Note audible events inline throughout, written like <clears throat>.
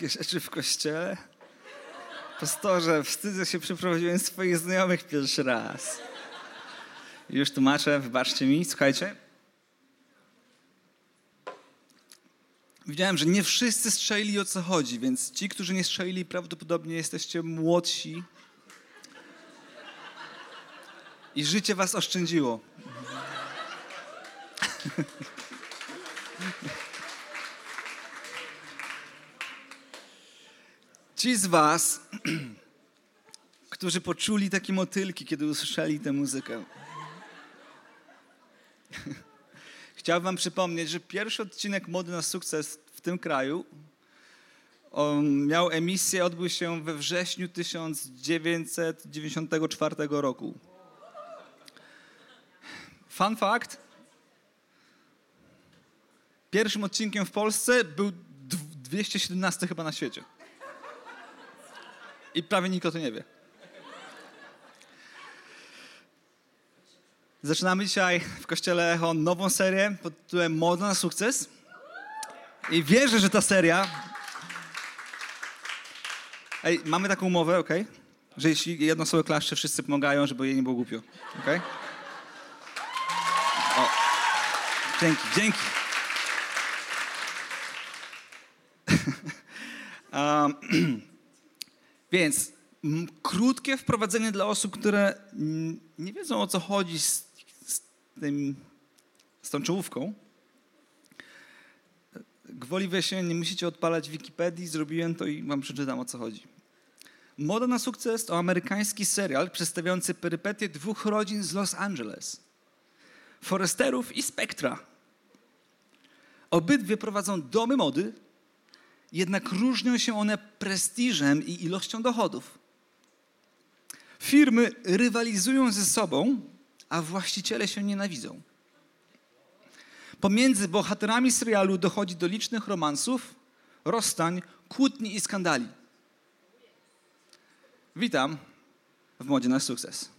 Takie rzeczy w kościele? Pastorze, wstydzę się, przyprowadziłem swoich znajomych pierwszy raz. Już tłumaczę, wybaczcie mi, słuchajcie. Widziałem, że nie wszyscy strzelili o co chodzi, więc ci, którzy nie strzelili, prawdopodobnie jesteście młodsi. I życie was oszczędziło. <laughs> Ci z Was, <clears throat> którzy poczuli takie motylki, kiedy usłyszeli tę muzykę. <laughs> Chciałbym Wam przypomnieć, że pierwszy odcinek Mody na sukces w tym kraju miał emisję, odbył się we wrześniu 1994 roku. Fun fact. Pierwszym odcinkiem w Polsce był 217 chyba na świecie. I prawie nikt o to nie wie. Zaczynamy dzisiaj w Kościele Echo nową serię pod tytułem Moda na sukces. I wierzę, że ta seria... Ej, mamy taką umowę, ok? Że jeśli jedno słowo klaszcze, wszyscy pomagają, żeby jej nie było głupio. Ok? O. Dzięki, dzięki. <laughs> um, <clears throat> Więc krótkie wprowadzenie dla osób, które nie wiedzą o co chodzi z, z, tym, z tą czołówką. Gwoli wyjaśnienia nie musicie odpalać Wikipedii, zrobiłem to i wam przeczytam o co chodzi. Moda na sukces to amerykański serial przedstawiający perypetie dwóch rodzin z Los Angeles. Foresterów i Spectra. Obydwie prowadzą domy mody, jednak różnią się one prestiżem i ilością dochodów. Firmy rywalizują ze sobą, a właściciele się nienawidzą. Pomiędzy bohaterami serialu dochodzi do licznych romansów, rozstań, kłótni i skandali. Witam w modzie na sukces.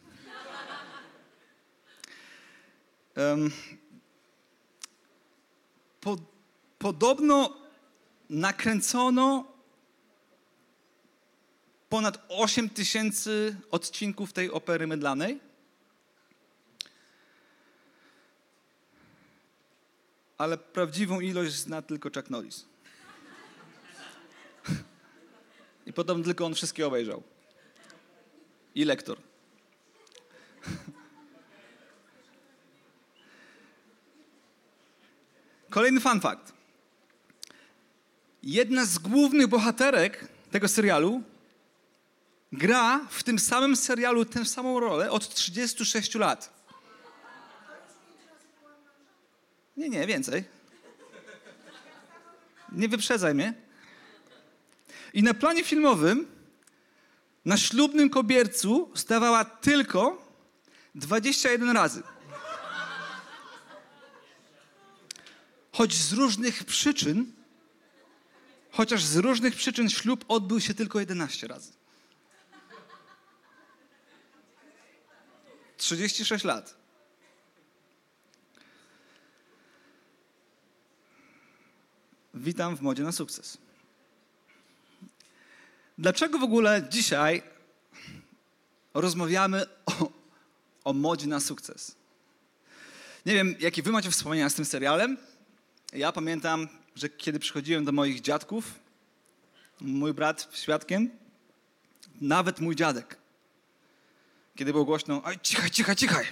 Um, po, podobno nakręcono ponad 8 tysięcy odcinków tej opery mydlanej. Ale prawdziwą ilość zna tylko Chuck Norris. <laughs> I podobno tylko on wszystkie obejrzał. I lektor. <laughs> Kolejny fun fact. Jedna z głównych bohaterek tego serialu gra w tym samym serialu tę samą rolę od 36 lat. Nie, nie, więcej. Nie wyprzedzaj mnie. I na planie filmowym na ślubnym kobiercu stawała tylko 21 razy. Choć z różnych przyczyn, chociaż z różnych przyczyn ślub odbył się tylko 11 razy. 36 lat. Witam w modzie na sukces. Dlaczego w ogóle dzisiaj rozmawiamy o, o modzie na sukces? Nie wiem, jakie wy macie wspomnienia z tym serialem. Ja pamiętam, że kiedy przychodziłem do moich dziadków, mój brat świadkiem, nawet mój dziadek, kiedy było głośno, oj, cichaj, cichaj, cichaj.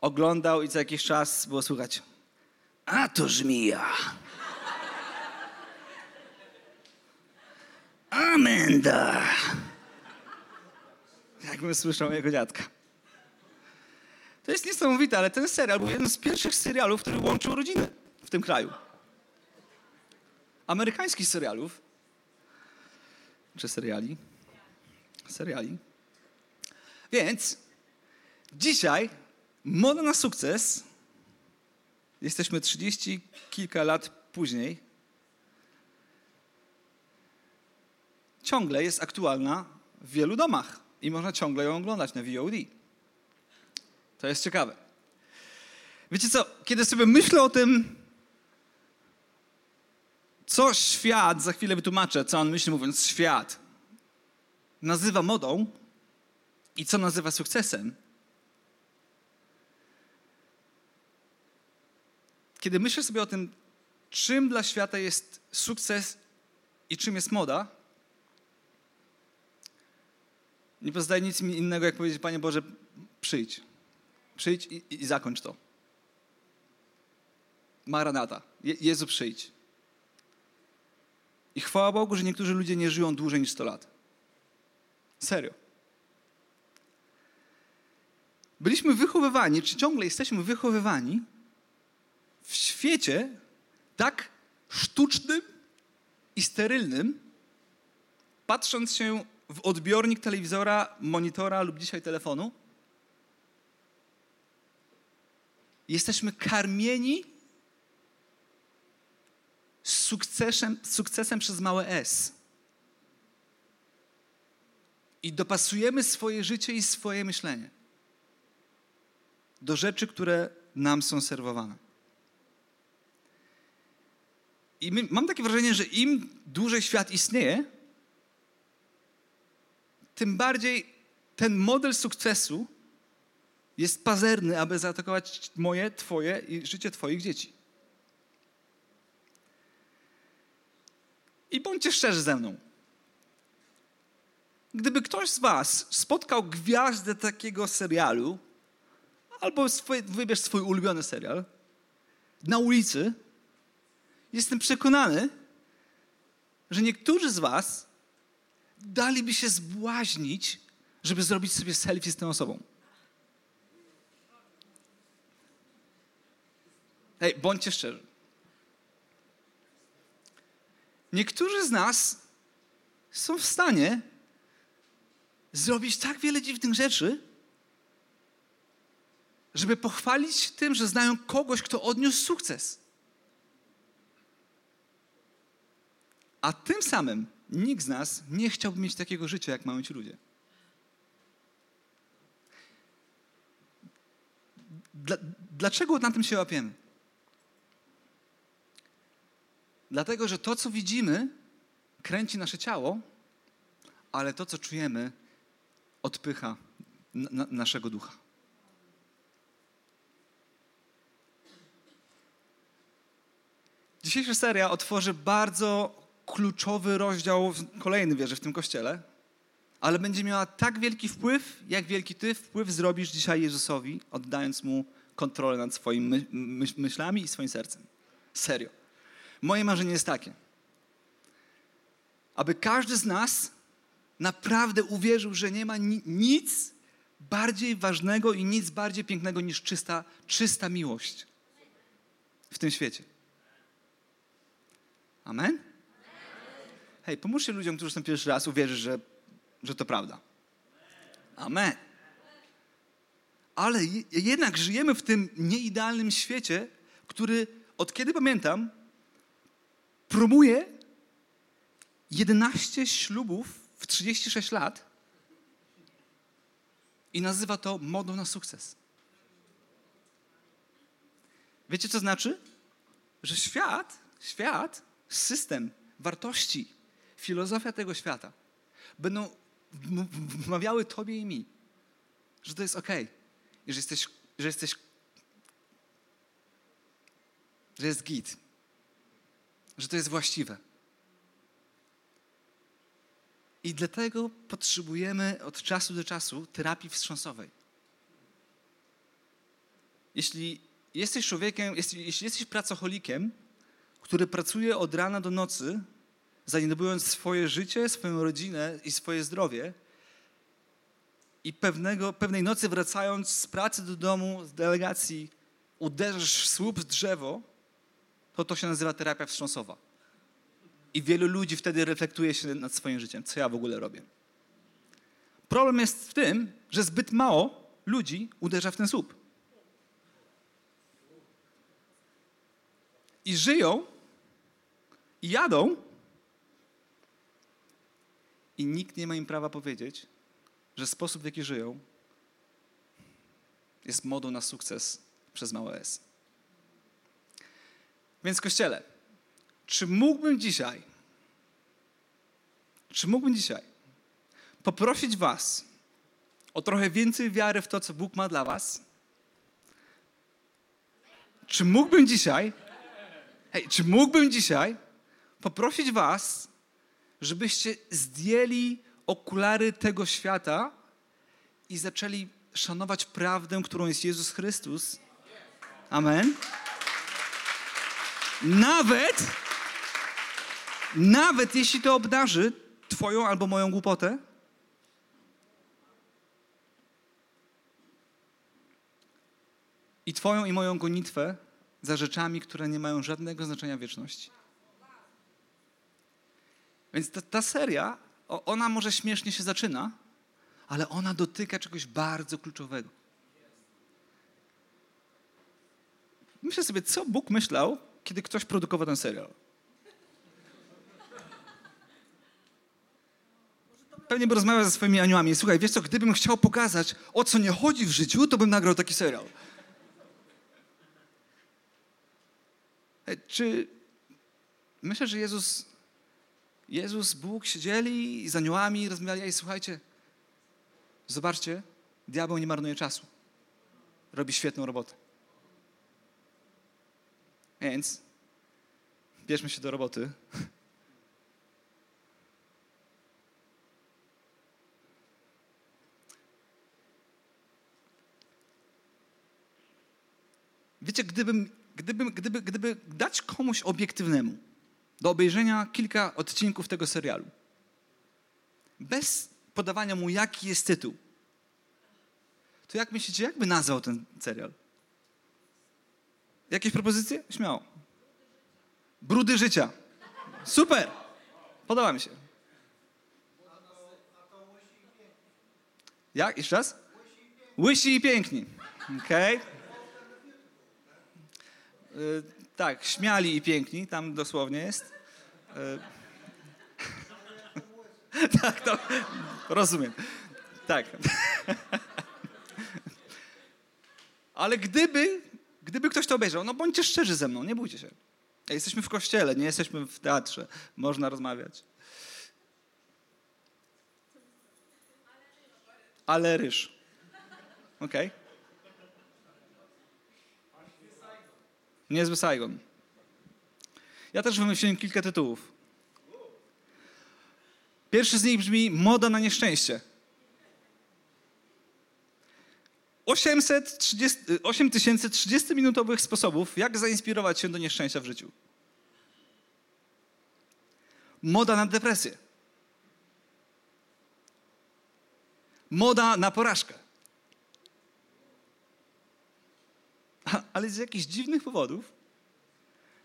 Oglądał i co jakiś czas było słychać, a to żmija. Amenda. Jakbym słyszał jego dziadka. To jest niesamowite, ale ten serial był jednym z pierwszych serialów, który łączył rodziny w tym kraju. Amerykańskich serialów, czy seriali? Seriali. Więc dzisiaj moda na sukces, jesteśmy 30 kilka lat później, ciągle jest aktualna w wielu domach i można ciągle ją oglądać na VOD. To jest ciekawe. Wiecie co, kiedy sobie myślę o tym, co świat, za chwilę wytłumaczę, co on myśli mówiąc świat, nazywa modą i co nazywa sukcesem, kiedy myślę sobie o tym, czym dla świata jest sukces i czym jest moda, nie pozostaje nic mi innego, jak powiedzieć, Panie Boże, przyjdź. Przyjdź i, i zakończ to. Maranata. Je, Jezu, przyjdź. I chwała Bogu, że niektórzy ludzie nie żyją dłużej niż 100 lat. Serio. Byliśmy wychowywani, czy ciągle jesteśmy wychowywani w świecie tak sztucznym i sterylnym, patrząc się w odbiornik telewizora, monitora lub dzisiaj telefonu, jesteśmy karmieni sukcesem, sukcesem przez małe S. I dopasujemy swoje życie i swoje myślenie do rzeczy, które nam są serwowane. I my, mam takie wrażenie, że im dłużej świat istnieje, tym bardziej ten model sukcesu jest pazerny, aby zaatakować moje, Twoje i życie Twoich dzieci. I bądźcie szczerzy ze mną. Gdyby ktoś z Was spotkał gwiazdę takiego serialu, albo swój, wybierz swój ulubiony serial, na ulicy, jestem przekonany, że niektórzy z Was daliby się zbłaźnić, żeby zrobić sobie selfie z tą osobą. Hej, bądźcie szczerzy. Niektórzy z nas są w stanie zrobić tak wiele dziwnych rzeczy, żeby pochwalić tym, że znają kogoś, kto odniósł sukces. A tym samym nikt z nas nie chciałby mieć takiego życia, jak mają ci ludzie. Dla, dlaczego na tym się łapiemy? Dlatego, że to, co widzimy, kręci nasze ciało, ale to, co czujemy, odpycha na, naszego ducha. Dzisiejsza seria otworzy bardzo kluczowy rozdział, kolejny wierzę w tym kościele, ale będzie miała tak wielki wpływ, jak wielki ty wpływ zrobisz dzisiaj Jezusowi, oddając mu kontrolę nad swoimi myślami i swoim sercem. Serio. Moje marzenie jest takie, aby każdy z nas naprawdę uwierzył, że nie ma nic bardziej ważnego i nic bardziej pięknego niż czysta, czysta miłość w tym świecie. Amen? Hej, pomóżcie ludziom, którzy są pierwszy raz uwierzyć, że, że to prawda. Amen. Ale jednak żyjemy w tym nieidealnym świecie, który od kiedy pamiętam, promuje 11 ślubów w 36 lat i nazywa to modą na sukces. Wiecie, co znaczy? Że świat, świat, system, wartości, filozofia tego świata będą wmawiały tobie i mi, że to jest ok, że jesteś, że jesteś że jest git, że to jest właściwe. I dlatego potrzebujemy od czasu do czasu terapii wstrząsowej. Jeśli jesteś człowiekiem, jeśli, jeśli jesteś pracocholikiem, który pracuje od rana do nocy, zaniedbując swoje życie, swoją rodzinę i swoje zdrowie, i pewnego, pewnej nocy wracając z pracy do domu, z delegacji, uderzysz słup w drzewo, to to się nazywa terapia wstrząsowa. I wielu ludzi wtedy reflektuje się nad swoim życiem, co ja w ogóle robię. Problem jest w tym, że zbyt mało ludzi uderza w ten słup. I żyją, i jadą, i nikt nie ma im prawa powiedzieć, że sposób, w jaki żyją, jest modą na sukces przez małe S. Więc Kościele, czy mógłbym dzisiaj, czy mógłbym dzisiaj poprosić Was o trochę więcej wiary w to, co Bóg ma dla Was? Czy mógłbym dzisiaj, hej, czy mógłbym dzisiaj poprosić Was, żebyście zdjęli okulary tego świata i zaczęli szanować prawdę, którą jest Jezus Chrystus? Amen. Nawet, nawet jeśli to obdarzy Twoją albo moją głupotę, i Twoją i moją gonitwę za rzeczami, które nie mają żadnego znaczenia wieczności. Więc ta, ta seria, ona może śmiesznie się zaczyna, ale ona dotyka czegoś bardzo kluczowego. Myślę sobie, co Bóg myślał, kiedy ktoś produkował ten serial. Pewnie by rozmawiał ze swoimi aniołami. Słuchaj, wiesz co, gdybym chciał pokazać, o co nie chodzi w życiu, to bym nagrał taki serial. Czy myślę, że Jezus, Jezus, Bóg siedzieli z aniołami i rozmawiali, ej, słuchajcie, zobaczcie, diabeł nie marnuje czasu. Robi świetną robotę. Więc bierzmy się do roboty. Wiecie, gdybym, gdybym, gdyby, gdyby dać komuś obiektywnemu do obejrzenia kilka odcinków tego serialu, bez podawania mu, jaki jest tytuł, to jak myślicie, jak by nazwał ten serial? Jakieś propozycje? Śmiało. Brudy życia. Super. Podoba mi się. Jak? Jeszcze raz? Łysi i piękni. Okej. Okay. tak, śmiali i piękni, tam dosłownie jest. <laughs> tak, to rozumiem. Tak. <laughs> Ale gdyby Gdyby ktoś to obejrzał, no bądźcie szczerzy ze mną, nie bójcie się. Jesteśmy w kościele, nie jesteśmy w teatrze. Można rozmawiać. Ale ryż. Okej. Okay. Niezły Saigon. Ja też wymyśliłem kilka tytułów. Pierwszy z nich brzmi Moda na nieszczęście. 8030-minutowych sposobów, jak zainspirować się do nieszczęścia w życiu. Moda na depresję. Moda na porażkę. Ale z jakichś dziwnych powodów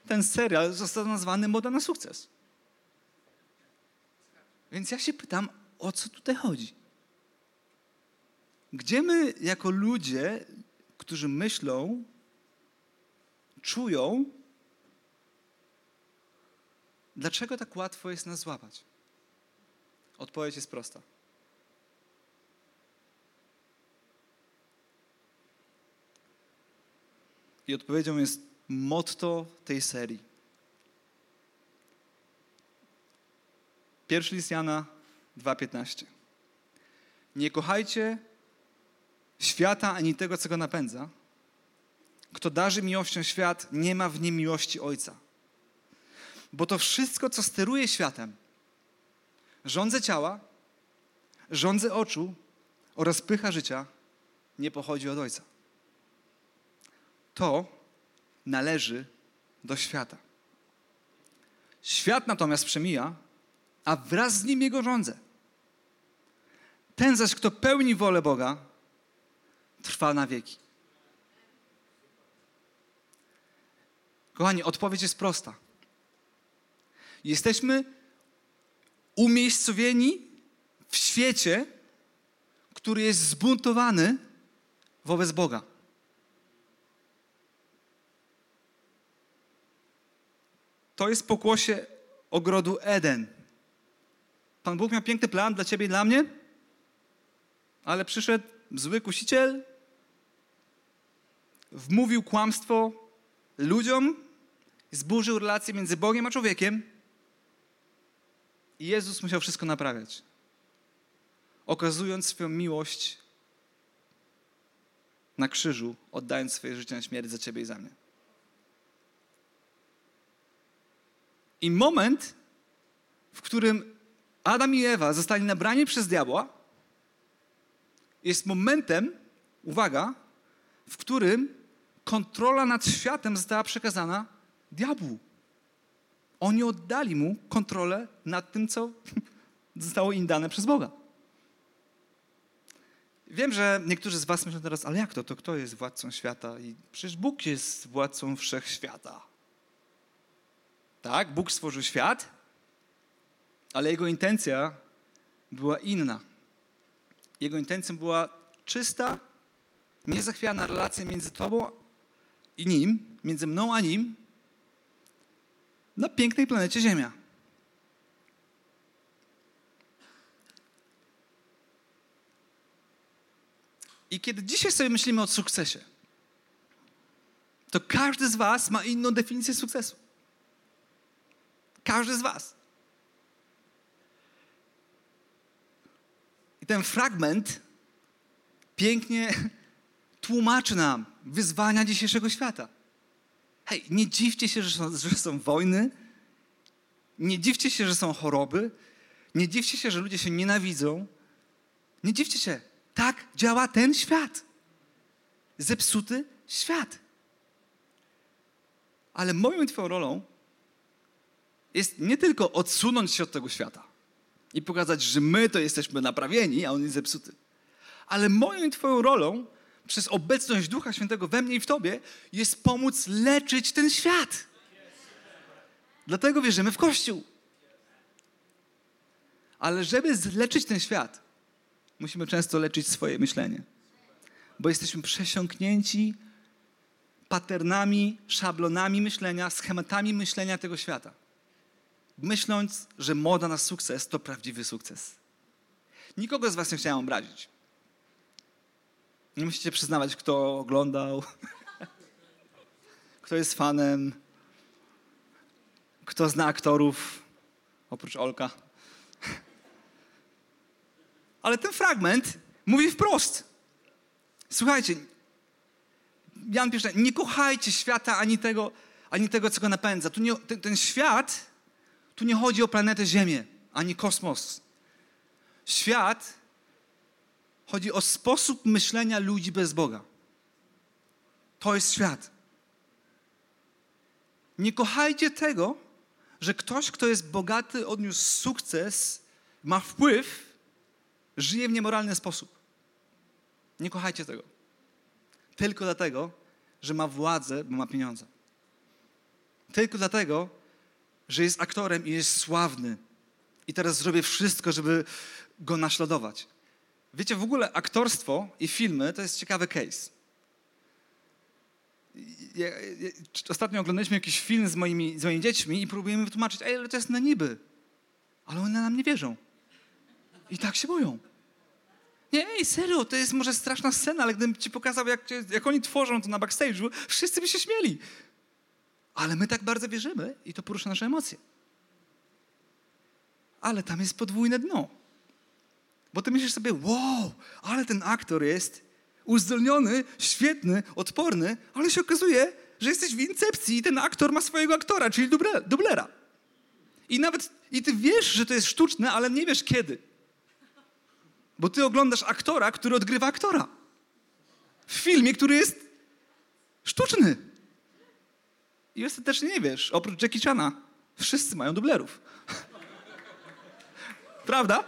ten serial został nazwany Moda na sukces. Więc ja się pytam, o co tutaj chodzi? Gdzie my, jako ludzie, którzy myślą, czują, dlaczego tak łatwo jest nas złapać? Odpowiedź jest prosta. I odpowiedzią jest motto tej serii. Pierwszy list Jana 2,15. Nie kochajcie świata, ani tego, co go napędza, kto darzy miłością świat, nie ma w nim miłości Ojca. Bo to wszystko, co steruje światem, rządze ciała, rządze oczu oraz pycha życia, nie pochodzi od Ojca. To należy do świata. Świat natomiast przemija, a wraz z nim jego rządze. Ten zaś, kto pełni wolę Boga, trwa na wieki. Kochani, odpowiedź jest prosta. Jesteśmy umiejscowieni w świecie, który jest zbuntowany wobec Boga. To jest pokłosie ogrodu Eden. Pan Bóg miał piękny plan dla ciebie i dla mnie, ale przyszedł zły kusiciel, wmówił kłamstwo ludziom, zburzył relacje między Bogiem a człowiekiem i Jezus musiał wszystko naprawiać, okazując swoją miłość na krzyżu, oddając swoje życie na śmierć za ciebie i za mnie. I moment, w którym Adam i Ewa zostali nabrani przez diabła, jest momentem, uwaga, w którym kontrola nad światem została przekazana diabłu. Oni oddali mu kontrolę nad tym, co <laughs> zostało im dane przez Boga. Wiem, że niektórzy z Was myślą teraz, ale jak to? To kto jest władcą świata? I przecież Bóg jest władcą wszechświata. Tak, Bóg stworzył świat, ale jego intencja była inna. Jego intencją była czysta, niezachwiana relacja między Tobą i Nim, między mną a Nim, na pięknej planecie Ziemia. I kiedy dzisiaj sobie myślimy o sukcesie, to każdy z Was ma inną definicję sukcesu. Każdy z Was. I ten fragment pięknie tłumaczy nam wyzwania dzisiejszego świata. Hej, nie dziwcie się, że są, że są wojny, nie dziwcie się, że są choroby, nie dziwcie się, że ludzie się nienawidzą. Nie dziwcie się, tak działa ten świat. Zepsuty świat. Ale moją i Twoją rolą jest nie tylko odsunąć się od tego świata i pokazać, że my to jesteśmy naprawieni, a on jest zepsuty. Ale moją i Twoją rolą przez obecność Ducha Świętego we mnie i w Tobie jest pomóc leczyć ten świat. Dlatego wierzymy w Kościół. Ale żeby zleczyć ten świat, musimy często leczyć swoje myślenie. Bo jesteśmy przesiąknięci paternami, szablonami myślenia, schematami myślenia tego świata. Myśląc, że moda na sukces to prawdziwy sukces. Nikogo z Was nie chciałem obrazić. Nie musicie przyznawać, kto oglądał, kto jest fanem, kto zna aktorów, oprócz Olka. Ale ten fragment mówi wprost. Słuchajcie, Jan pisze, nie kochajcie świata ani tego, ani tego co go napędza. Tu nie, ten, ten świat, tu nie chodzi o planetę Ziemię, ani kosmos. Świat chodzi o sposób myślenia ludzi bez Boga. To jest świat. Nie kochajcie tego, że ktoś, kto jest bogaty, odniósł sukces, ma wpływ, żyje w niemoralny sposób. Nie kochajcie tego. Tylko dlatego, że ma władzę, bo ma pieniądze. Tylko dlatego, że jest aktorem i jest sławny. I teraz zrobię wszystko, żeby go naśladować. Wiecie, w ogóle aktorstwo i filmy to jest ciekawy case. Ostatnio oglądaliśmy jakiś film z moimi, z moimi dziećmi i próbujemy wytłumaczyć, ej, ale to jest na niby. Ale one nam nie wierzą. I tak się boją. Nie, ej, serio, to jest może straszna scena, ale gdybym ci pokazał, jak, jak oni tworzą to na backstage'u, wszyscy by się śmieli. Ale my tak bardzo wierzymy i to porusza nasze emocje. Ale tam jest podwójne dno. Bo ty myślisz sobie, wow, ale ten aktor jest uzdolniony, świetny, odporny, ale się okazuje, że jesteś w incepcji i ten aktor ma swojego aktora, czyli dublera. I nawet, i ty wiesz, że to jest sztuczne, ale nie wiesz kiedy. Bo ty oglądasz aktora, który odgrywa aktora. W filmie, który jest sztuczny. I ostatecznie nie wiesz, oprócz Jackie Chana, wszyscy mają dublerów. <laughs> Prawda?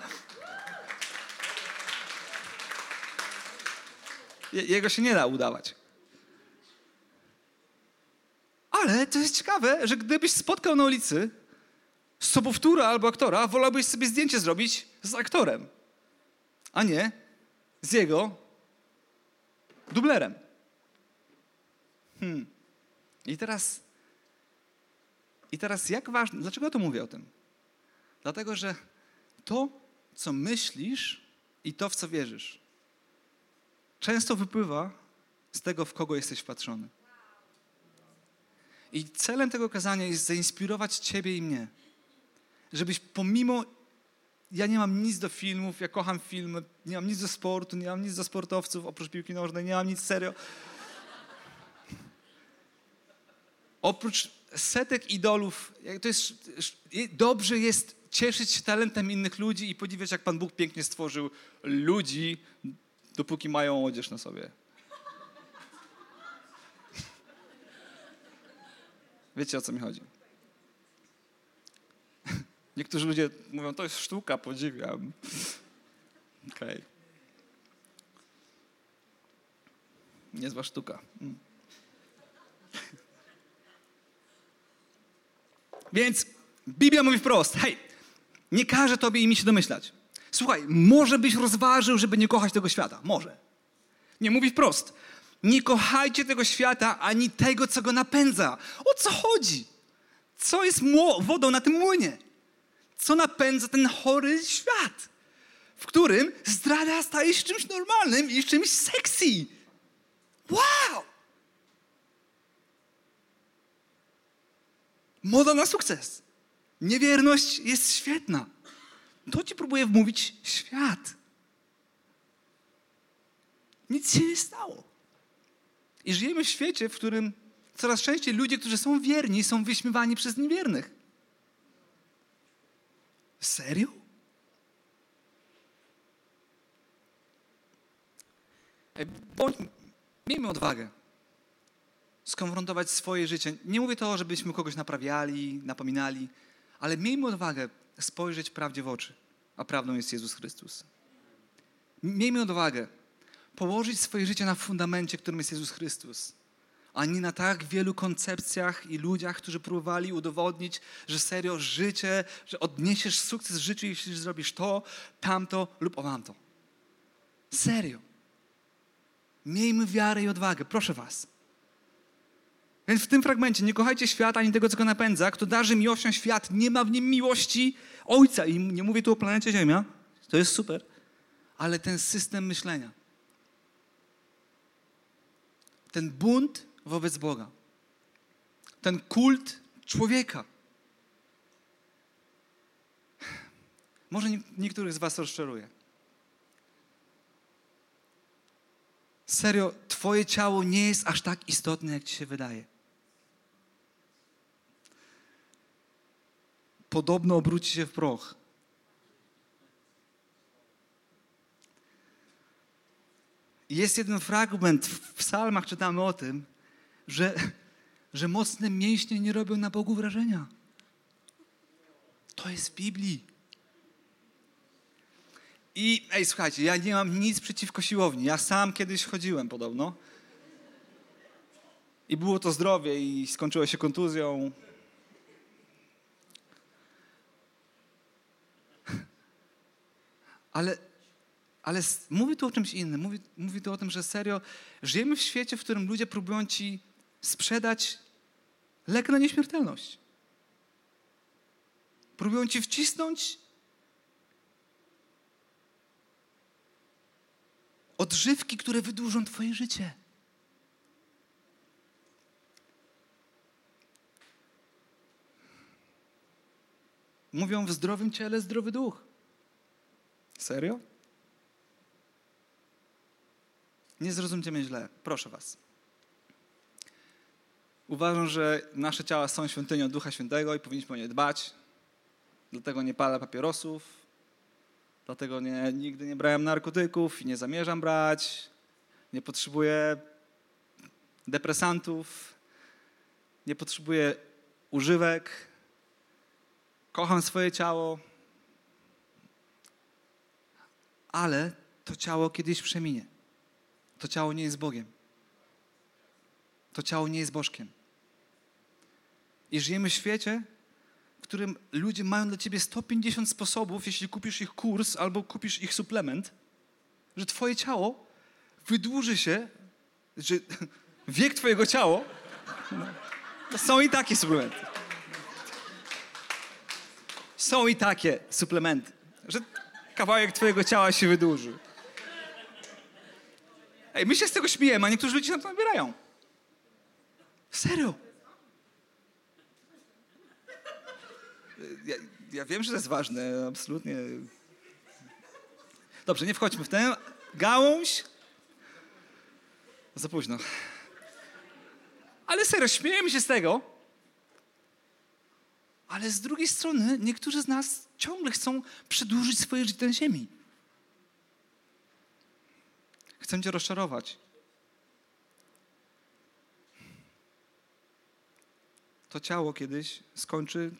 Jego się nie da udawać. Ale to jest ciekawe, że gdybyś spotkał na ulicy sobowtóra albo aktora, wolałbyś sobie zdjęcie zrobić z aktorem, a nie z jego dublerem. Hmm. I teraz, i teraz jak ważne, dlaczego to mówię o tym? Dlatego, że to, co myślisz i to, w co wierzysz, często wypływa z tego, w kogo jesteś wpatrzony. I celem tego kazania jest zainspirować Ciebie i mnie, żebyś pomimo. Ja nie mam nic do filmów, ja kocham filmy, nie mam nic do sportu, nie mam nic do sportowców, oprócz piłki nożnej, nie mam nic serio. Oprócz setek idolów, to jest, dobrze jest cieszyć się talentem innych ludzi i podziwiać, jak Pan Bóg pięknie stworzył ludzi, dopóki mają odzież na sobie. Wiecie o co mi chodzi? <laughs> Niektórzy ludzie mówią, to jest sztuka, podziwiam. Okej. Okay. Niezła sztuka. Mm. Więc Biblia mówi wprost, hej, nie każe tobie mi się domyślać. Słuchaj, może byś rozważył, żeby nie kochać tego świata. Może. Nie, mówi wprost. Nie kochajcie tego świata, ani tego, co go napędza. O co chodzi? Co jest wodą na tym młynie? Co napędza ten chory świat, w którym zdrada staje się czymś normalnym i czymś sexy? Wow! Moda na sukces. Niewierność jest świetna. To ci próbuje wmówić świat. Nic się nie stało. I żyjemy w świecie, w którym coraz częściej ludzie, którzy są wierni, są wyśmiewani przez niewiernych. Serio? Bądź, miejmy odwagę skonfrontować swoje życie. Nie mówię to, żebyśmy kogoś naprawiali, napominali, ale miejmy odwagę spojrzeć prawdzie w oczy, a prawdą jest Jezus Chrystus. Miejmy odwagę położyć swoje życie na fundamencie, którym jest Jezus Chrystus, a nie na tak wielu koncepcjach i ludziach, którzy próbowali udowodnić, że serio życie, że odniesiesz sukces w życiu, jeśli zrobisz to, tamto lub owamto. Serio. Miejmy wiarę i odwagę, proszę Was. Więc w tym fragmencie nie kochajcie świata ani tego, co go napędza. Kto darzy miłością świat, nie ma w nim miłości Ojca. I nie mówię tu o planecie Ziemia, to jest super, ale ten system myślenia. Ten bunt wobec Boga. Ten kult człowieka. Może niektórych z Was rozczaruje. Serio, Twoje ciało nie jest aż tak istotne, jak Ci się wydaje. Podobno obróci się w proch. Jest jeden fragment w psalmach, czytamy o tym, że, że mocne mięśnie nie robią na Bogu wrażenia. To jest w Biblii. I ej, słuchajcie, ja nie mam nic przeciwko siłowni. Ja sam kiedyś chodziłem podobno. I było to zdrowie i skończyło się kontuzją. Ale, ale mówi tu o czymś innym. Mówi, mówi tu o tym, że serio żyjemy w świecie, w którym ludzie próbują ci sprzedać lek na nieśmiertelność. Próbują ci wcisnąć odżywki, które wydłużą twoje życie. Mówią w zdrowym ciele zdrowy duch. Serio? Nie zrozumcie mnie źle, proszę was. Uważam, że nasze ciała są świątynią Ducha Świętego i powinniśmy o nie dbać. Dlatego nie palę papierosów, dlatego nie, nigdy nie brałem narkotyków i nie zamierzam brać. Nie potrzebuję depresantów, nie potrzebuję używek. Kocham swoje ciało, ale to ciało kiedyś przeminie. To ciało nie jest Bogiem. To ciało nie jest Bożkiem. I żyjemy w świecie, w którym ludzie mają dla ciebie 150 sposobów, jeśli kupisz ich kurs albo kupisz ich suplement, że twoje ciało wydłuży się, że <laughs> wiek twojego ciała, to są i takie suplementy. Są i takie suplementy, że kawałek twojego ciała się wydłuży. Ej, my się z tego śmiejemy, a niektórzy ludzie na to nabierają. Serio. Ja, ja wiem, że to jest ważne, absolutnie. Dobrze, nie wchodźmy w tę gałąź. Za późno. Ale serio, śmiejemy się z tego. Ale z drugiej strony niektórzy z nas ciągle chcą przedłużyć swoje życie na ziemi. Chcę cię rozczarować. To ciało kiedyś skończy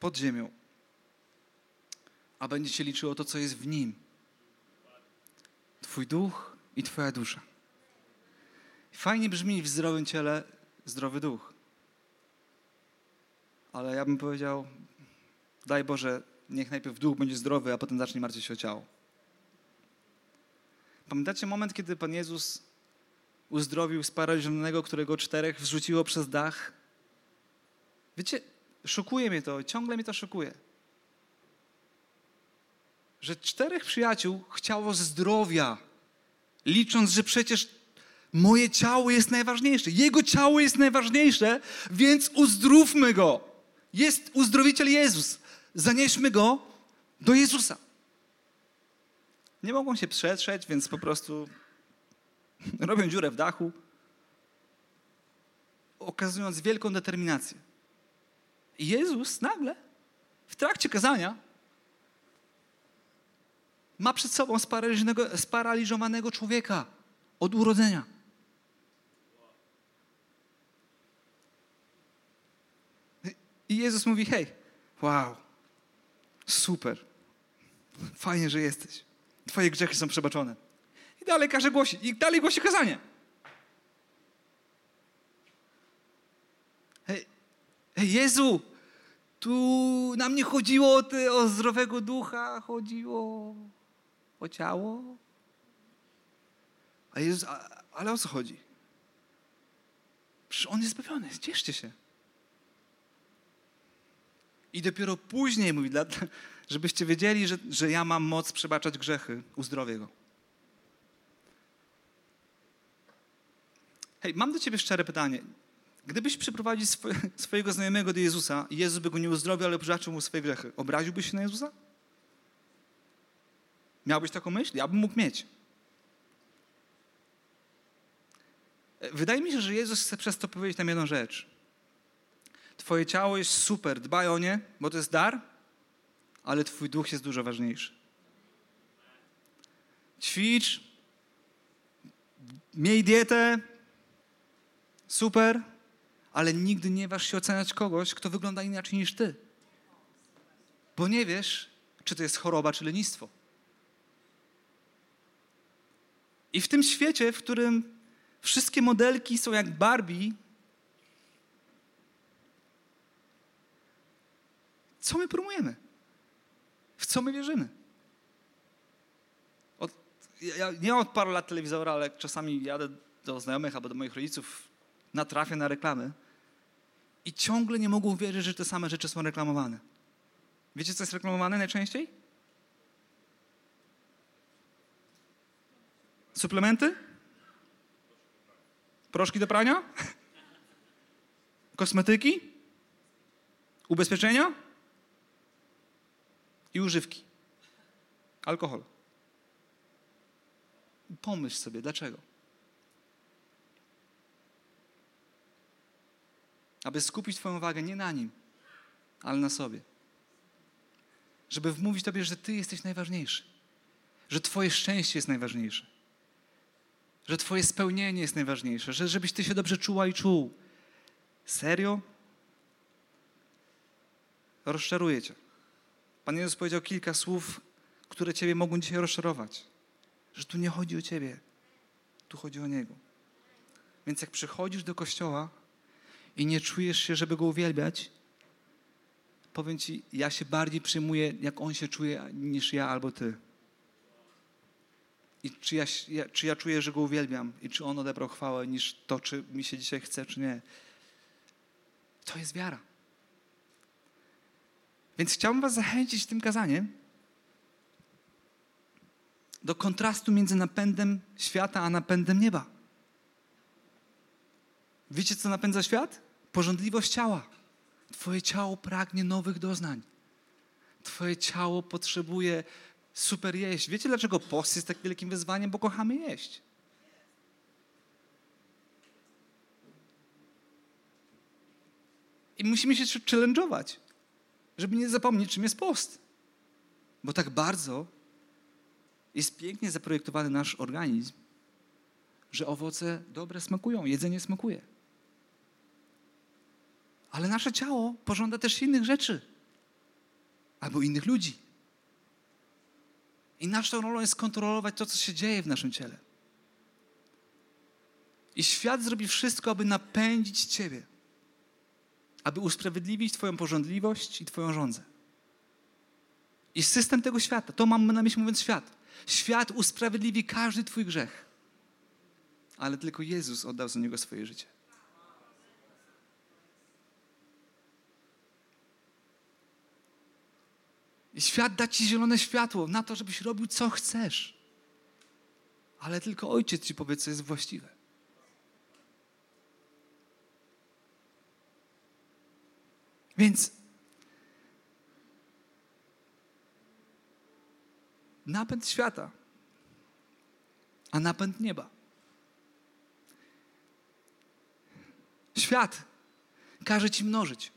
pod ziemią, a będzie się liczyło to, co jest w nim. Twój duch i Twoja dusza. Fajnie brzmi w zdrowym ciele zdrowy duch. Ale ja bym powiedział, daj Boże, niech najpierw duch będzie zdrowy, a potem zacznie martwić się o ciało. Pamiętacie moment, kiedy Pan Jezus uzdrowił sparaliżowanego, którego czterech wrzuciło przez dach? Wiecie, szokuje mnie to, ciągle mnie to szokuje. Że czterech przyjaciół chciało zdrowia, licząc, że przecież moje ciało jest najważniejsze, jego ciało jest najważniejsze, więc uzdrówmy go. Jest uzdrowiciel Jezus. Zanieśmy go do Jezusa. Nie mogą się przetrzeć, więc po prostu <laughs> robią dziurę w dachu, okazując wielką determinację. I Jezus nagle w trakcie kazania ma przed sobą sparaliżowanego, człowieka od urodzenia. I Jezus mówi: Hej, wow, super, fajnie, że jesteś. Twoje grzechy są przebaczone. I dalej każe głosić, i dalej głosi kazanie. Hej, hej Jezu, tu nam nie chodziło o, ty, o zdrowego ducha, chodziło o ciało. A Jezus, a, ale o co chodzi? Przecież On jest zbawiony, cieszcie się. I dopiero później mówi, żebyście wiedzieli, że, że ja mam moc przebaczać grzechy, uzdrowię go. Hej, mam do ciebie szczere pytanie. Gdybyś przyprowadził swoje, <laughs> swojego znajomego do Jezusa Jezus by go nie uzdrowił, ale przebaczył mu swoje grzechy, obraziłbyś się na Jezusa? Miałbyś taką myśl? Ja bym mógł mieć. Wydaje mi się, że Jezus chce przez to powiedzieć nam jedną rzecz. Twoje ciało jest super, dbaj o nie, bo to jest dar, ale Twój duch jest dużo ważniejszy. Ćwicz, miej dietę, super, ale nigdy nie waż się oceniać kogoś, kto wygląda inaczej niż Ty. Bo nie wiesz, czy to jest choroba, czy lenistwo. I w tym świecie, w którym wszystkie modelki są jak Barbie, co my promujemy? W co my wierzymy? Od, ja nie od paru lat telewizora, ale czasami jadę do znajomych albo do moich rodziców, natrafię na reklamy i ciągle nie mogą wierzyć, że te same rzeczy są reklamowane. Wiecie, co jest reklamowane najczęściej? Suplementy? Proszki do prania? Kosmetyki? Ubezpieczenia? I używki. Alkohol. Pomyśl sobie, dlaczego? Aby skupić Twoją uwagę nie na nim, ale na sobie. Żeby wmówić Tobie, że Ty jesteś najważniejszy. Że Twoje szczęście jest najważniejsze. Że Twoje spełnienie jest najważniejsze. Że żebyś Ty się dobrze czuła i czuł. Serio? Rozczaruję Cię. Pan Jezus powiedział kilka słów, które Ciebie mogą dzisiaj rozczarować. Że tu nie chodzi o Ciebie, tu chodzi o Niego. Więc jak przychodzisz do kościoła i nie czujesz się, żeby Go uwielbiać, powiem Ci, ja się bardziej przyjmuję, jak On się czuje, niż ja albo Ty. I czy ja, czy ja czuję, że Go uwielbiam i czy On odebrał chwałę, niż to, czy mi się dzisiaj chce, czy nie. To jest wiara. Więc chciałbym Was zachęcić tym kazaniem do kontrastu między napędem świata a napędem nieba. Wiecie, co napędza świat? Porządliwość ciała. Twoje ciało pragnie nowych doznań. Twoje ciało potrzebuje super jeść. Wiecie, dlaczego post jest tak wielkim wyzwaniem? Bo kochamy jeść. I musimy się challenge'ować, żeby nie zapomnieć, czym jest post. Bo tak bardzo jest pięknie zaprojektowany nasz organizm, że owoce dobre smakują, jedzenie smakuje. Ale nasze ciało pożąda też innych rzeczy albo innych ludzi. I naszą rolą jest kontrolować to, co się dzieje w naszym ciele. I świat zrobi wszystko, aby napędzić Ciebie, aby usprawiedliwić Twoją porządliwość i Twoją rządzę. I system tego świata, to mam na myśli mówiąc świat. Świat usprawiedliwi każdy Twój grzech, ale tylko Jezus oddał za niego swoje życie. I świat da ci zielone światło na to, żebyś robił co chcesz. Ale tylko ojciec ci powie, co jest właściwe. Więc napęd świata, a napęd nieba. Świat każe ci mnożyć.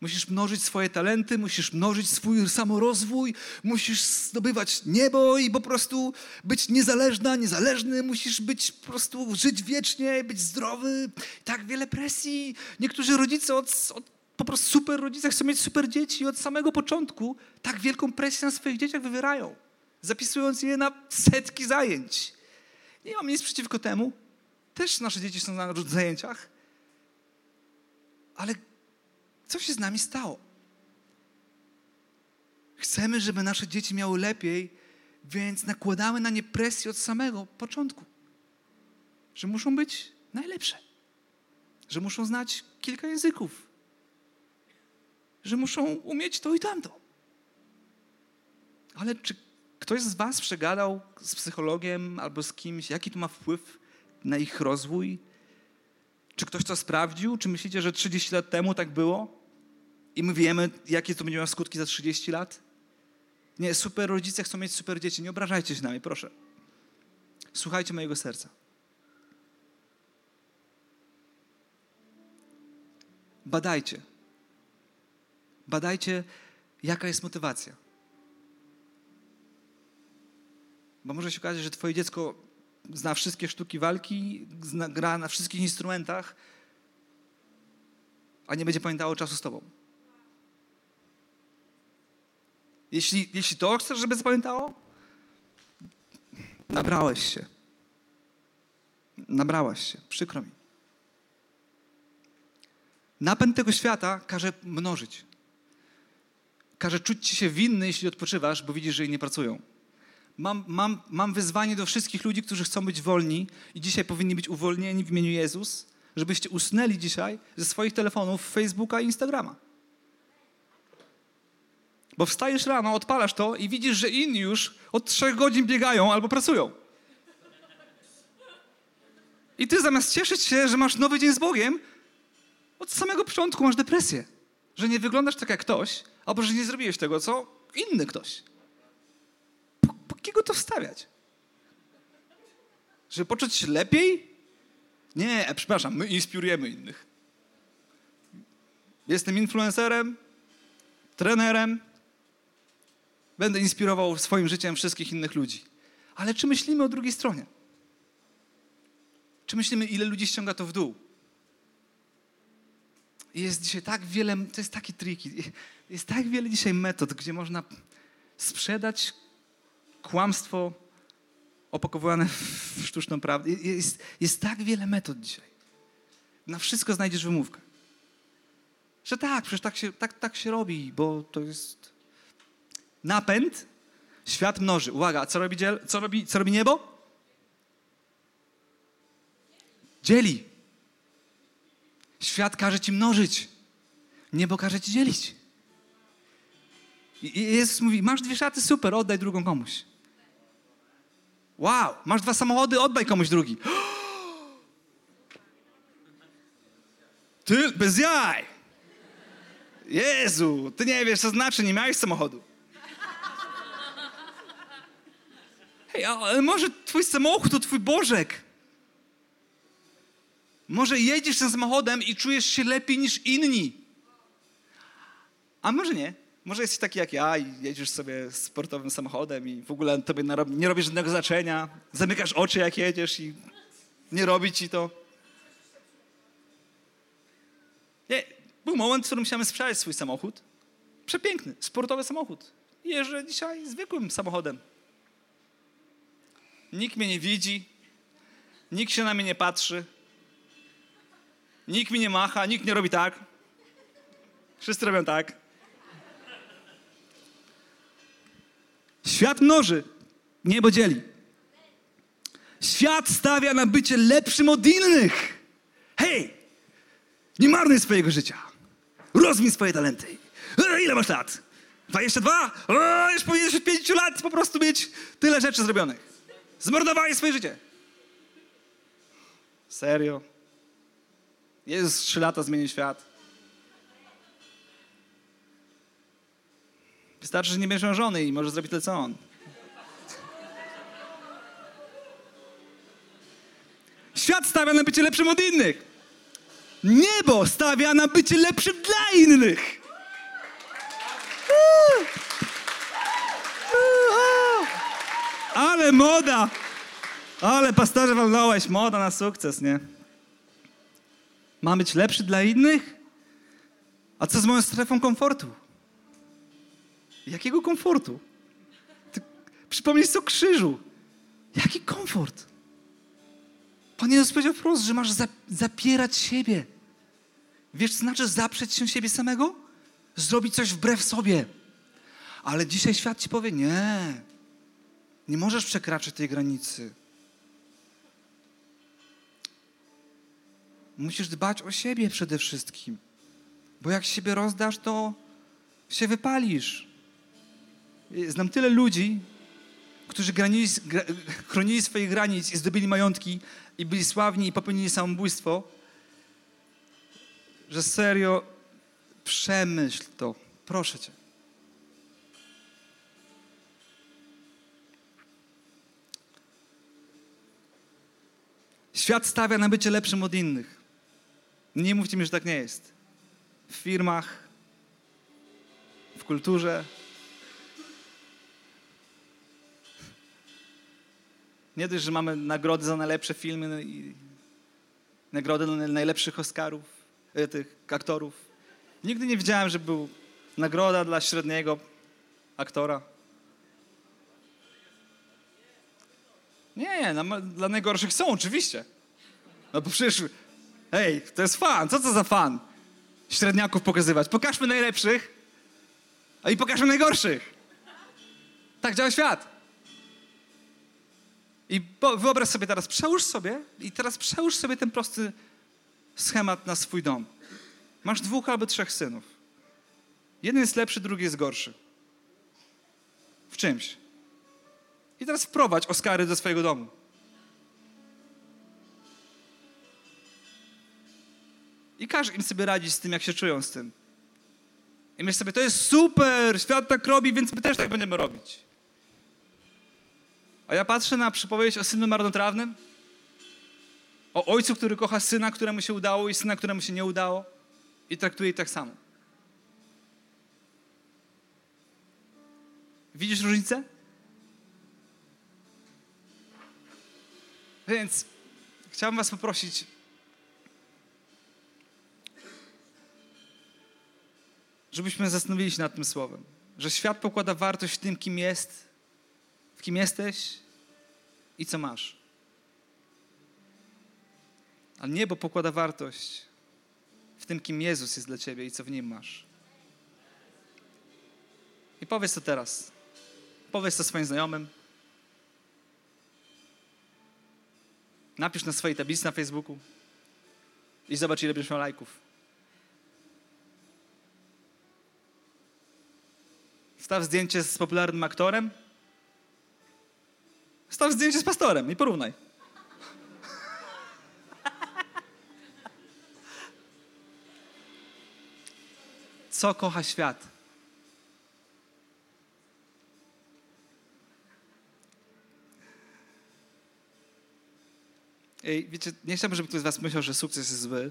Musisz mnożyć swoje talenty, musisz mnożyć swój samorozwój, musisz zdobywać niebo i po prostu być niezależna, niezależny, musisz być po prostu żyć wiecznie, być zdrowy. Tak wiele presji. Niektórzy rodzice od, od po prostu super rodzice chcą mieć super dzieci i od samego początku tak wielką presję na swoich dzieciach wywierają, zapisując je na setki zajęć. Nie mam nic przeciwko temu. Też nasze dzieci są na zajęciach. Ale co się z nami stało? Chcemy, żeby nasze dzieci miały lepiej, więc nakładamy na nie presję od samego początku. Że muszą być najlepsze. Że muszą znać kilka języków. Że muszą umieć to i tamto. Ale czy ktoś z Was przegadał z psychologiem albo z kimś, jaki to ma wpływ na ich rozwój? Czy ktoś to sprawdził? Czy myślicie, że 30 lat temu tak było? I my wiemy, jakie to będzie miało skutki za 30 lat? Nie, super rodzice chcą mieć super dzieci. Nie obrażajcie się na mnie, proszę. Słuchajcie mojego serca. Badajcie. Badajcie, jaka jest motywacja. Bo może się okazać, że Twoje dziecko zna wszystkie sztuki walki, zna, gra na wszystkich instrumentach, a nie będzie pamiętało czasu z Tobą. Jeśli, jeśli to chcesz, żeby zapamiętało, nabrałeś się. Nabrałaś się. Przykro mi. Napęd tego świata każe mnożyć. Każe czuć ci się winny, jeśli odpoczywasz, bo widzisz, że inni pracują. Mam, mam, mam wyzwanie do wszystkich ludzi, którzy chcą być wolni i dzisiaj powinni być uwolnieni w imieniu Jezus, żebyście usnęli dzisiaj ze swoich telefonów Facebooka i Instagrama. Bo wstajesz rano, odpalasz to i widzisz, że inni już od trzech godzin biegają albo pracują. I ty zamiast cieszyć się, że masz nowy dzień z Bogiem, od samego początku masz depresję. Że nie wyglądasz tak jak ktoś, albo że nie zrobiłeś tego, co inny ktoś. Po, po kiego to wstawiać? Żeby poczuć się lepiej? Nie, przepraszam, my inspirujemy innych. Jestem influencerem, trenerem. Będę inspirował swoim życiem wszystkich innych ludzi. Ale czy myślimy o drugiej stronie? Czy myślimy, ile ludzi ściąga to w dół? Jest dzisiaj tak wiele, to jest taki triki, jest tak wiele dzisiaj metod, gdzie można sprzedać kłamstwo opakowane w sztuczną prawdę. Jest, jest tak wiele metod dzisiaj. Na wszystko znajdziesz wymówkę. Że tak, przecież tak się, tak, tak się robi, bo to jest napęd, świat mnoży. Uwaga, co robi, dziel, co robi, co robi niebo? Dzieli. Świat każe ci mnożyć. Niebo każe ci dzielić. I Jezus mówi, masz dwie szaty, super, oddaj drugą komuś. Wow, masz dwa samochody, oddaj komuś drugi. <gasps> Ty, bez jaj. Jezu, ty nie wiesz, co znaczy, nie miałeś samochodu. Hej, ale może twój samochód to twój Bożek. Może jedziesz tym samochodem i czujesz się lepiej niż inni. A może nie. Może jesteś taki jak ja i jedziesz sobie sportowym samochodem i w ogóle tobie nie robisz żadnego znaczenia. Zamykasz oczy jak jedziesz i nie robi ci to. Nie, był moment, w którym chciałem sprzedać swój samochód. Przepiękny, sportowy samochód. Jeżdżę dzisiaj zwykłym samochodem. Nikt mnie nie widzi, nikt się na mnie nie patrzy, nikt mi nie macha, nikt nie robi tak. Wszyscy robią tak. Świat mnoży, niebo dzieli. Świat stawia na bycie lepszym od innych. Hej, nie marnuj swojego życia. Rozwij swoje talenty. E, ile masz lat? 22? O, już powinieneś od 5 lat po prostu mieć tyle rzeczy zrobionych. Zmordowałeś swoje życie. Serio? Jezus 3 lata zmienił świat. Wystarczy, że nie będziesz żony i możesz zrobić tyle, co on. Świat stawia na bycie lepszym od innych. Niebo stawia na bycie lepszym dla innych. Ale moda! Ale pastorze walnąłeś, moda na sukces, nie? Ma być lepszy dla innych? A co z moją strefą komfortu? Jakiego komfortu? Ty przypomnij sobie o krzyżu. Jaki komfort? Pan Jezus powiedział wprost, że masz zapierać siebie. Wiesz, co znaczy zaprzeć się siebie samego? Zrobić coś wbrew sobie. Ale dzisiaj świat ci powie, nie, nie możesz przekraczać tej granicy. Musisz dbać o siebie przede wszystkim. Bo jak siebie rozdasz, to się wypalisz. Znam tyle ludzi, którzy granili, gra, chronili swoich granic i zdobyli majątki i byli sławni i popełnili samobójstwo, że serio przemyśl to. Proszę cię. Świat stawia na bycie lepszym od innych. Nie mówcie mi, że tak nie jest. W firmach, w kulturze. Nie dość, że mamy nagrody za najlepsze filmy i nagrody dla najlepszych Oscarów, e, tych aktorów. Nigdy nie widziałem, że był nagroda dla średniego aktora. Nie, dla najgorszych są oczywiście. No bo przecież, hej, to jest fan. Co to za fan? Średniaków pokazywać. Pokażmy najlepszych, a i pokażmy najgorszych. Tak działa świat. I wyobraź sobie teraz, przełóż sobie i teraz przełóż sobie ten prosty schemat na swój dom. Masz dwóch albo trzech synów. Jeden jest lepszy, drugi jest gorszy. W czymś. I teraz wprowadź Oskary do swojego domu. I każ im sobie radzić z tym, jak się czują z tym. I myśl sobie, to jest super, świat tak robi, więc my też tak będziemy robić. A ja patrzę na przypowieść o synu marnotrawnym O ojcu, który kocha syna, któremu się udało i syna, któremu się nie udało i traktuje ich tak samo. Widzisz różnicę? Więc chciałbym Was poprosić, żebyśmy zastanowili się nad tym słowem, że świat pokłada wartość w tym, kim jest, w kim jesteś i co masz. A niebo pokłada wartość w tym, kim Jezus jest dla ciebie i co w nim masz. I powiedz to teraz. Powiedz to swoim znajomym. Napisz na swojej tablicy na Facebooku i zobacz, ile będziesz miał lajków. Staw zdjęcie z popularnym aktorem. Staw zdjęcie z pastorem i porównaj. Co kocha świat? Ej, wiecie, nie chciałbym, żeby ktoś z was myślał, że sukces jest zły.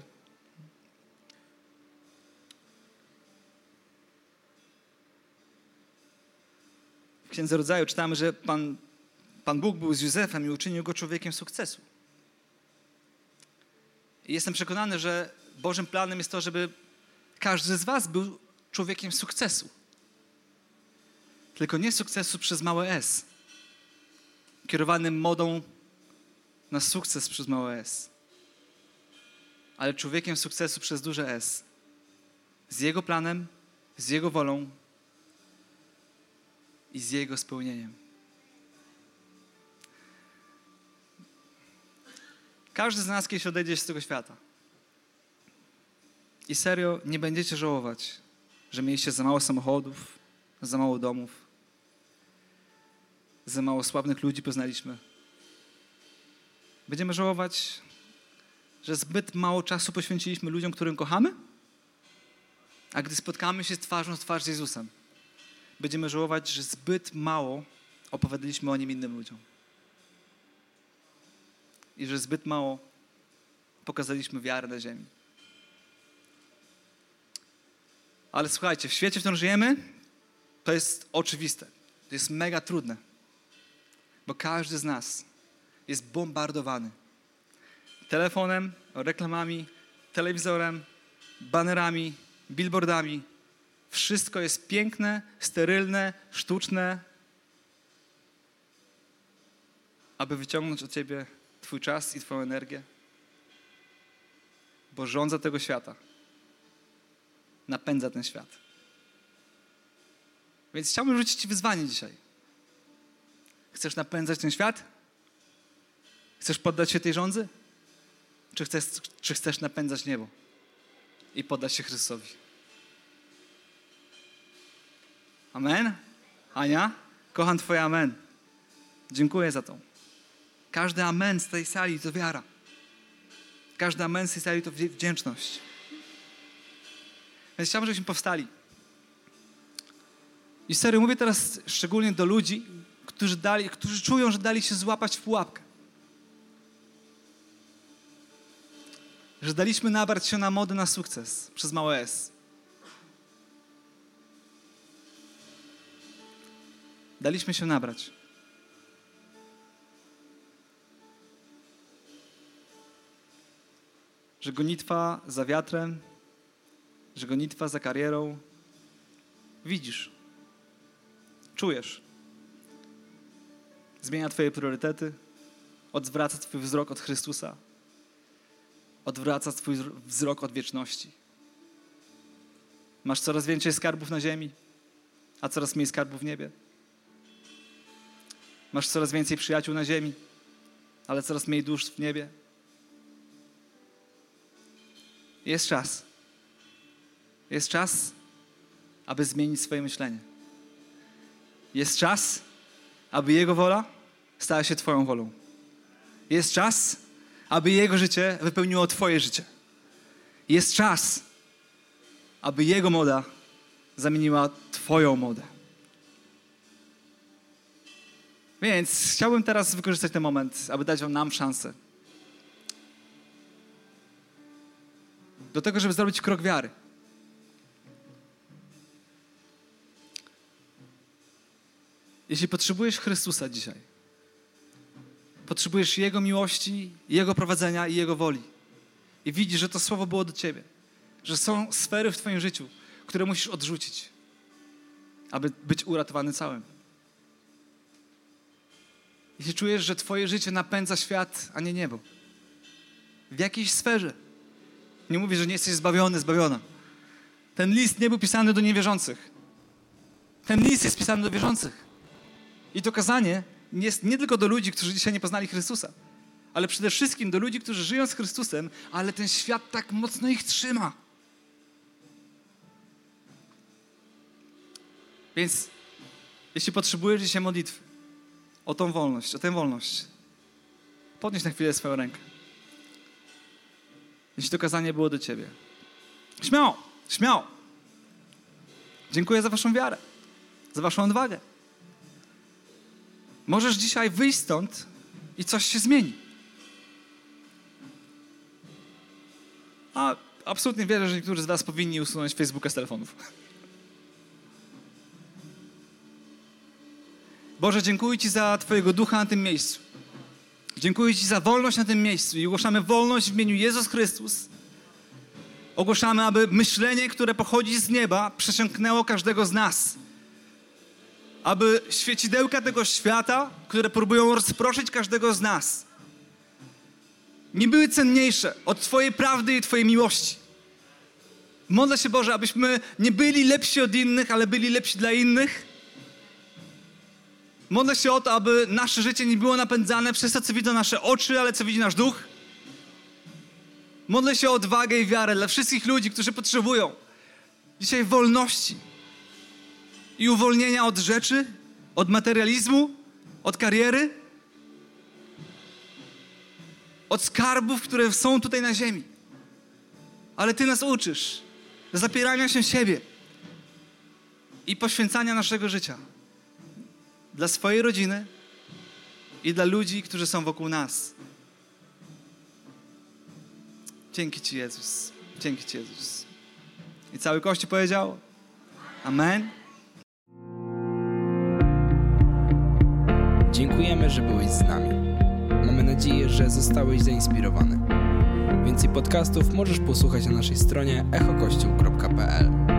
Księdze Rodzaju czytamy, że Pan, Pan Bóg był z Józefem i uczynił go człowiekiem sukcesu. I jestem przekonany, że Bożym planem jest to, żeby każdy z was był człowiekiem sukcesu. Tylko nie sukcesu przez małe S, kierowanym modą na sukces przez małe S, ale człowiekiem sukcesu przez duże S. Z Jego planem, z Jego wolą i z Jego spełnieniem. Każdy z nas kiedyś odejdzie z tego świata. I serio, nie będziecie żałować, że mieliście za mało samochodów, za mało domów, za mało sławnych ludzi poznaliśmy. Będziemy żałować, że zbyt mało czasu poświęciliśmy ludziom, którym kochamy, a gdy spotkamy się twarzą w twarz z Jezusem, będziemy żałować, że zbyt mało opowiadaliśmy o Nim innym ludziom. I że zbyt mało pokazaliśmy wiarę na ziemi. Ale słuchajcie, w świecie, w którym żyjemy, to jest oczywiste. To jest mega trudne. Bo każdy z nas jest bombardowany telefonem, reklamami, telewizorem, banerami, billboardami. Wszystko jest piękne, sterylne, sztuczne, aby wyciągnąć od ciebie Twój czas i Twoją energię. Bo rządza tego świata napędza ten świat. Więc chciałbym rzucić Ci wyzwanie dzisiaj. Chcesz napędzać ten świat? Chcesz poddać się tej rządzy? Czy chcesz, czy chcesz napędzać niebo i poddać się Chrystusowi? Amen? Ania? Kocham Twoje amen. Dziękuję za to. Każdy amen z tej sali to wiara. Każdy amen z tej sali to wdzięczność. Więc chciałbym, żebyśmy powstali. I serio, mówię teraz szczególnie do ludzi, którzy, dali, którzy czują, że dali się złapać w pułapkę. Że daliśmy nabrać się na modę na sukces przez małe S. Daliśmy się nabrać. Że gonitwa za wiatrem że gonitwa za karierą widzisz, czujesz. Zmienia Twoje priorytety, odwraca Twój wzrok od Chrystusa, odwraca Twój wzrok od wieczności. Masz coraz więcej skarbów na ziemi, a coraz mniej skarbów w niebie. Masz coraz więcej przyjaciół na ziemi, ale coraz mniej dusz w niebie. Jest czas jest czas, aby zmienić swoje myślenie. Jest czas, aby Jego wola stała się Twoją wolą. Jest czas, aby Jego życie wypełniło Twoje życie. Jest czas, aby Jego moda zamieniła Twoją modę. Więc chciałbym teraz wykorzystać ten moment, aby dać Wam nam szansę. do tego, żeby zrobić krok wiary. Jeśli potrzebujesz Chrystusa dzisiaj, potrzebujesz Jego miłości, Jego prowadzenia i Jego woli. I widzisz, że to słowo było do ciebie, że są sfery w Twoim życiu, które musisz odrzucić, aby być uratowany całym. Jeśli czujesz, że Twoje życie napędza świat, a nie niebo, w jakiejś sferze, nie mówię, że nie jesteś zbawiony, zbawiona. Ten list nie był pisany do niewierzących. Ten list jest pisany do wierzących. I to kazanie jest nie tylko do ludzi, którzy dzisiaj nie poznali Chrystusa, ale przede wszystkim do ludzi, którzy żyją z Chrystusem, ale ten świat tak mocno ich trzyma. Więc jeśli potrzebujesz dzisiaj modlitwy o tą wolność, o tę wolność, podnieś na chwilę swoją rękę. Jeśli to kazanie było do ciebie. Śmiało, śmiało. Dziękuję za waszą wiarę, za waszą odwagę. Możesz dzisiaj wyjść stąd i coś się zmieni. A absolutnie wierzę, że niektórzy z Was powinni usunąć Facebooka z telefonów. Boże, dziękuję Ci za Twojego ducha na tym miejscu. Dziękuję Ci za wolność na tym miejscu i ogłaszamy wolność w imieniu Jezus Chrystus. Ogłaszamy, aby myślenie, które pochodzi z nieba, przesiąknęło każdego z nas aby świecidełka tego świata, które próbują rozproszyć każdego z nas, nie były cenniejsze od Twojej prawdy i Twojej miłości. Modlę się, Boże, abyśmy nie byli lepsi od innych, ale byli lepsi dla innych. Modlę się o to, aby nasze życie nie było napędzane przez to, co widzą nasze oczy, ale co widzi nasz duch. Modlę się o odwagę i wiarę dla wszystkich ludzi, którzy potrzebują dzisiaj wolności i uwolnienia od rzeczy, od materializmu, od kariery, od skarbów, które są tutaj na ziemi. Ale Ty nas uczysz zapierania się siebie i poświęcania naszego życia dla swojej rodziny i dla ludzi, którzy są wokół nas. Dzięki Ci, Jezus. Dzięki Ci, Jezus. I cały Kościół powiedział: Amen. Dziękujemy, że byłeś z nami. Mamy nadzieję, że zostałeś zainspirowany. Więcej podcastów możesz posłuchać na naszej stronie echokościół.pl.